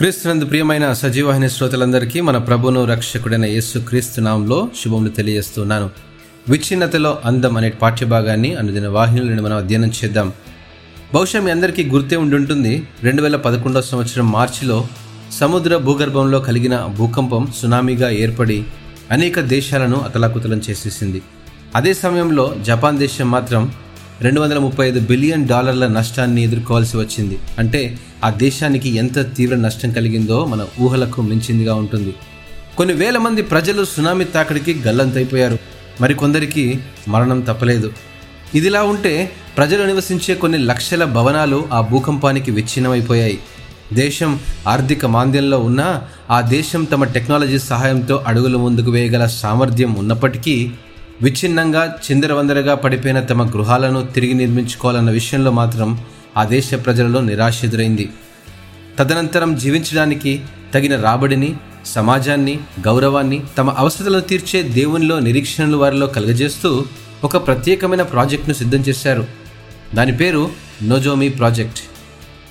క్రీస్తునందు ప్రియమైన సజీవాహిని శ్రోతలందరికీ మన ప్రభును రక్షకుడైన యేసు క్రీస్తు నామంలో శుభములు తెలియజేస్తున్నాను. విచ్ఛిన్నతలో అందం అనే పాఠ్యభాగాన్ని అనుదిన వాహినుల నుండి మనం అధ్యయనం చేద్దాం. బహుశా మీ అందరికీ గుర్తే ఉండుంటుంది రెండు వేల పదకొండవ సంవత్సరం మార్చిలో సముద్ర భూగర్భంలో కలిగిన భూకంపం సునామీగా ఏర్పడి అనేక దేశాలను అతలాకుతలం చేసేసింది. అదే సమయంలో జపాన్ దేశం మాత్రం రెండు వందల ముప్పై ఐదు బిలియన్ డాలర్ల నష్టాన్ని ఎదుర్కోవాల్సి వచ్చింది. అంటే ఆ దేశానికి ఎంత తీవ్ర నష్టం కలిగిందో మన ఊహలకు మించిందిగా ఉంటుంది. కొన్ని వేల మంది ప్రజలు సునామీ తాకిడికి గల్లంతైపోయారు. మరికొందరికి మరణం తప్పలేదు. ఇదిలా ఉంటే ప్రజలు నివసించే కొన్ని లక్షల భవనాలు ఆ భూకంపానికి విచ్ఛిన్నమైపోయాయి. దేశం ఆర్థిక మాంద్యంలో ఉన్నా ఆ దేశం తమ టెక్నాలజీ సహాయంతో అడుగులు ముందుకు వేయగల సామర్థ్యం ఉన్నప్పటికీ విచ్ఛిన్నంగా చిందరవందరగా పడిపోయిన తమ గృహాలను తిరిగి నిర్మించుకోవాలన్న విషయంలో మాత్రం ఆ దేశ ప్రజలలో నిరాశ ఎదురైంది. తదనంతరం జీవించడానికి తగిన రాబడిని సమాజాన్ని గౌరవాన్ని తమ అవసరాలను తీర్చే దేవునిలో నిరీక్షణలు వారిలో కలుగజేస్తూ ఒక ప్రత్యేకమైన ప్రాజెక్టును సిద్ధం చేశారు. దాని పేరు నోజోమి ప్రాజెక్ట్.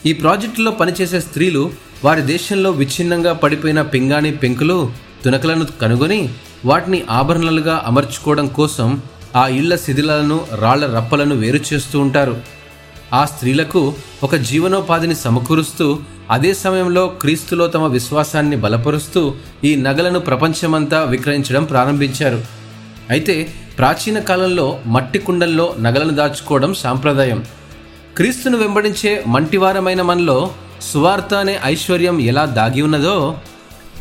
ఈ ప్రాజెక్టులో పనిచేసే స్త్రీలు వారి దేశంలో విచ్ఛిన్నంగా పడిపోయిన పింగాణి పెంకులు తునకలను కనుగొని వాటిని ఆభరణలుగా అమర్చుకోవడం కోసం ఆ ఇళ్ళ శిథిలాలను రాళ్ళ రప్పలను వేరు చేస్తూ ఉంటారు. ఆ స్త్రీలకు ఒక జీవనోపాధిని సమకూరుస్తూ అదే సమయంలో క్రీస్తులో తమ విశ్వాసాన్ని బలపరుస్తూ ఈ నగలను ప్రపంచమంతా విక్రయించడం ప్రారంభించారు. అయితే ప్రాచీన కాలంలో మట్టి కుండల్లో నగలను దాచుకోవడం సాంప్రదాయం. క్రీస్తును వెంబడించే మంటివారమైన మనలో సువార్త అనే ఐశ్వర్యం ఎలా దాగి ఉన్నదో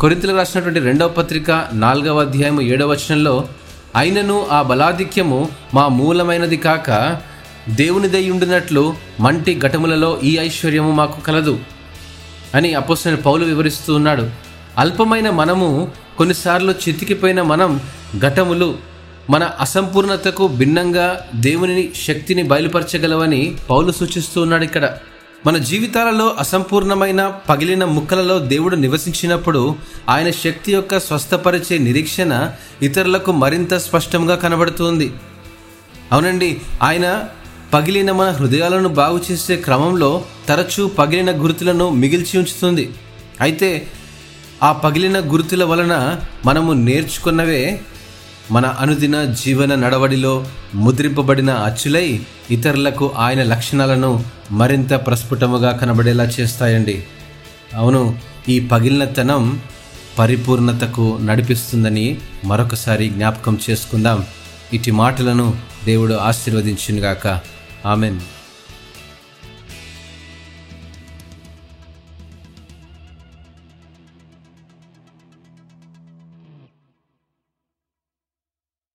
కొరింతలకు రాసినటువంటి రెండవ పత్రిక నాలుగవ అధ్యాయము ఏడవ వచనంలో అయినను ఆ బలాధిక్యము మా మూలమైనది కాక దేవునిదై ఉండినట్లు మంటి ఘటములలో ఈ ఐశ్వర్యము మాకు కలదు అని అపోసిన పౌలు వివరిస్తూ ఉన్నాడు. అల్పమైన మనము కొన్నిసార్లు చితికిపోయిన మనం ఘటములు మన అసంపూర్ణతకు భిన్నంగా దేవుని శక్తిని బయలుపరచగలవని పౌలు సూచిస్తూ ఉన్నాడు ఇక్కడ. మన జీవితాలలో అసంపూర్ణమైన పగిలిన ముక్కలలో దేవుడు నివసించినప్పుడు ఆయన శక్తి యొక్క స్వస్థపరిచే నిరీక్షణ ఇతరులకు మరింత స్పష్టంగా కనబడుతుంది. అవునండి ఆయన పగిలిన మన హృదయాలను బాగు చేసే క్రమంలో తరచూ పగిలిన గుర్తులను మిగిల్చి ఉంచుతుంది. అయితే ఆ పగిలిన గుర్తుల వలన మనము నేర్చుకున్నవే మన అనుదిన జీవన నడవడిలో ముద్రింపబడిన అచ్చులై ఇతరులకు ఆయన లక్షణాలను మరింత ప్రస్ఫుటముగా కనబడేలా చేస్తాయండి. అవును ఈ పగిలినతనం పరిపూర్ణతకు నడిపిస్తుందని మరొకసారి జ్ఞాపకం చేసుకుందాం. ఇటు మాటలను దేవుడు ఆశీర్వదించినగాక. ఆమెన్.